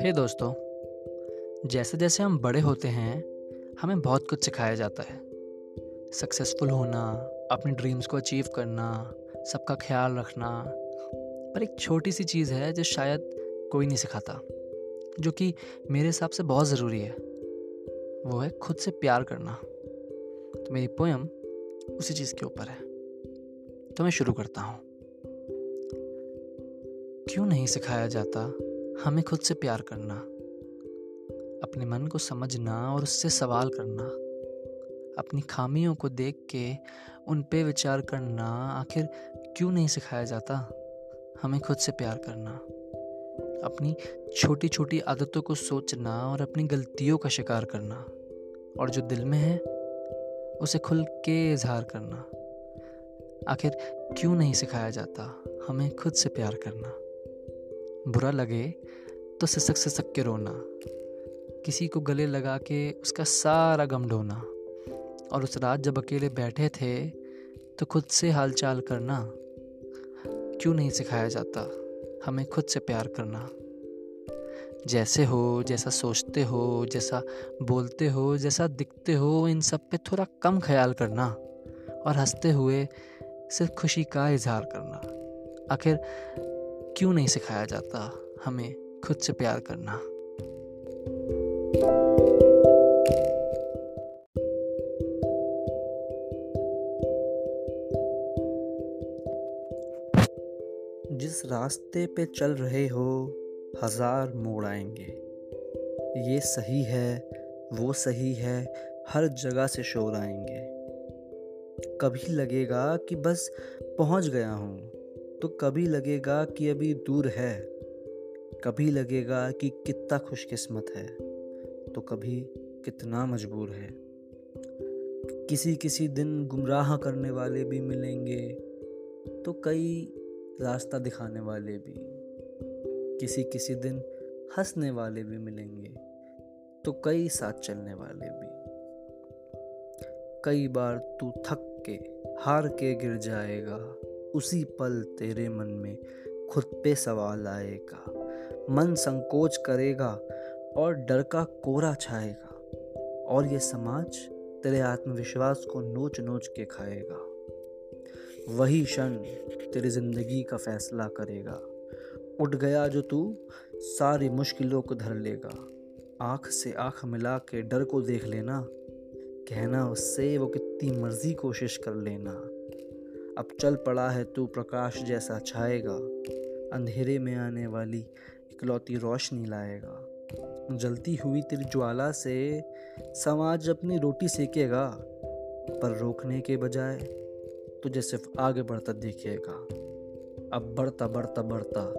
हे दोस्तों जैसे जैसे हम बड़े होते हैं, हमें बहुत कुछ सिखाया जाता है। सक्सेसफुल होना, अपने ड्रीम्स को अचीव करना, सबका ख्याल रखना, पर एक छोटी सी चीज़ है जो शायद कोई नहीं सिखाता, जो कि मेरे हिसाब से बहुत ज़रूरी है। वो है खुद से प्यार करना। तो मेरी पोयम उसी चीज़ के ऊपर है। तो मैं शुरू करता हूँ। क्यों नहीं सिखाया जाता? हमें खुद से प्यार करना, अपने मन को समझना और उससे सवाल करना, अपनी खामियों को देख के उन पे विचार करना, आखिर क्यों नहीं सिखाया जाता? हमें खुद से प्यार करना, अपनी छोटी छोटी आदतों को सोचना और अपनी गलतियों का शिकार करना, और जो दिल में है, उसे खुल के इजहार करना। आखिर क्यों नहीं सिखाया जाता? हमें खुद से प्यार करना। बुरा लगे तो सिसक सिसक के रोना। किसी को गले लगा के उसका सारा गम ढोना। और उस रात जब अकेले बैठे थे तो खुद से हालचाल करना। क्यों नहीं सिखाया जाता? हमें खुद से प्यार करना। जैसे हो, जैसा सोचते हो, जैसा बोलते हो, जैसा दिखते हो, इन सब पे थोड़ा कम ख्याल करना। और हँसते हुए सिर्फ़ खुशी का इजहार करना। आखिर क्यों नहीं सिखाया जाता हमें खुद से प्यार करना? जिस रास्ते पे चल रहे हो, हज़ार मोड़ आएँगे। ये सही है, वो सही है, हर जगह से शोर आएँगे। कभी लगेगा कि बस पहुँच गया हूँ। तो कभी लगेगा कि अभी दूर है। कभी लगेगा कि कितना खुशकिस्मत है। तो कभी कितना मजबूर है। किसी किसी दिन गुमराह करने वाले भी मिलेंगे। तो कई रास्ता दिखाने वाले भी। किसी किसी दिन हंसने वाले भी मिलेंगे। तो कई साथ चलने वाले भी। कई बार तू थक के, हार के गिर जाएगा। उसी पल तेरे मन में खुद पे सवाल आएगा। मन संकोच करेगा और डर का कोरा छाएगा। और ये समाज तेरे आत्मविश्वास को नोच नोच के खाएगा। वही क्षण तेरी ज़िंदगी का फैसला करेगा। उठ गया जो तू, सारी मुश्किलों को धर लेगा। आँख से आँख मिला के डर को देख लेना। कहना उससे वो कितनी मर्ज़ी कोशिश कर लेना। अब चल पड़ा है तू प्रकाश जैसा छाएगा। अंधेरे में आने वाली इकलौती रोशनी लाएगा। जलती हुई तेरी ज्वाला से समाज अपनी रोटी सेकेगा, पर रोकने के बजाय तुझे सिर्फ़ आगे बढ़ता देखेगा अब बढ़ता बढ़ता बढ़ता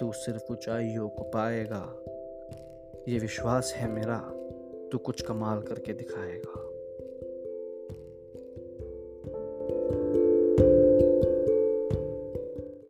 तू सिर्फ़ ऊंचाइयों को पाएगा। ये विश्वास है मेरा, तू कुछ कमाल करके दिखाएगा।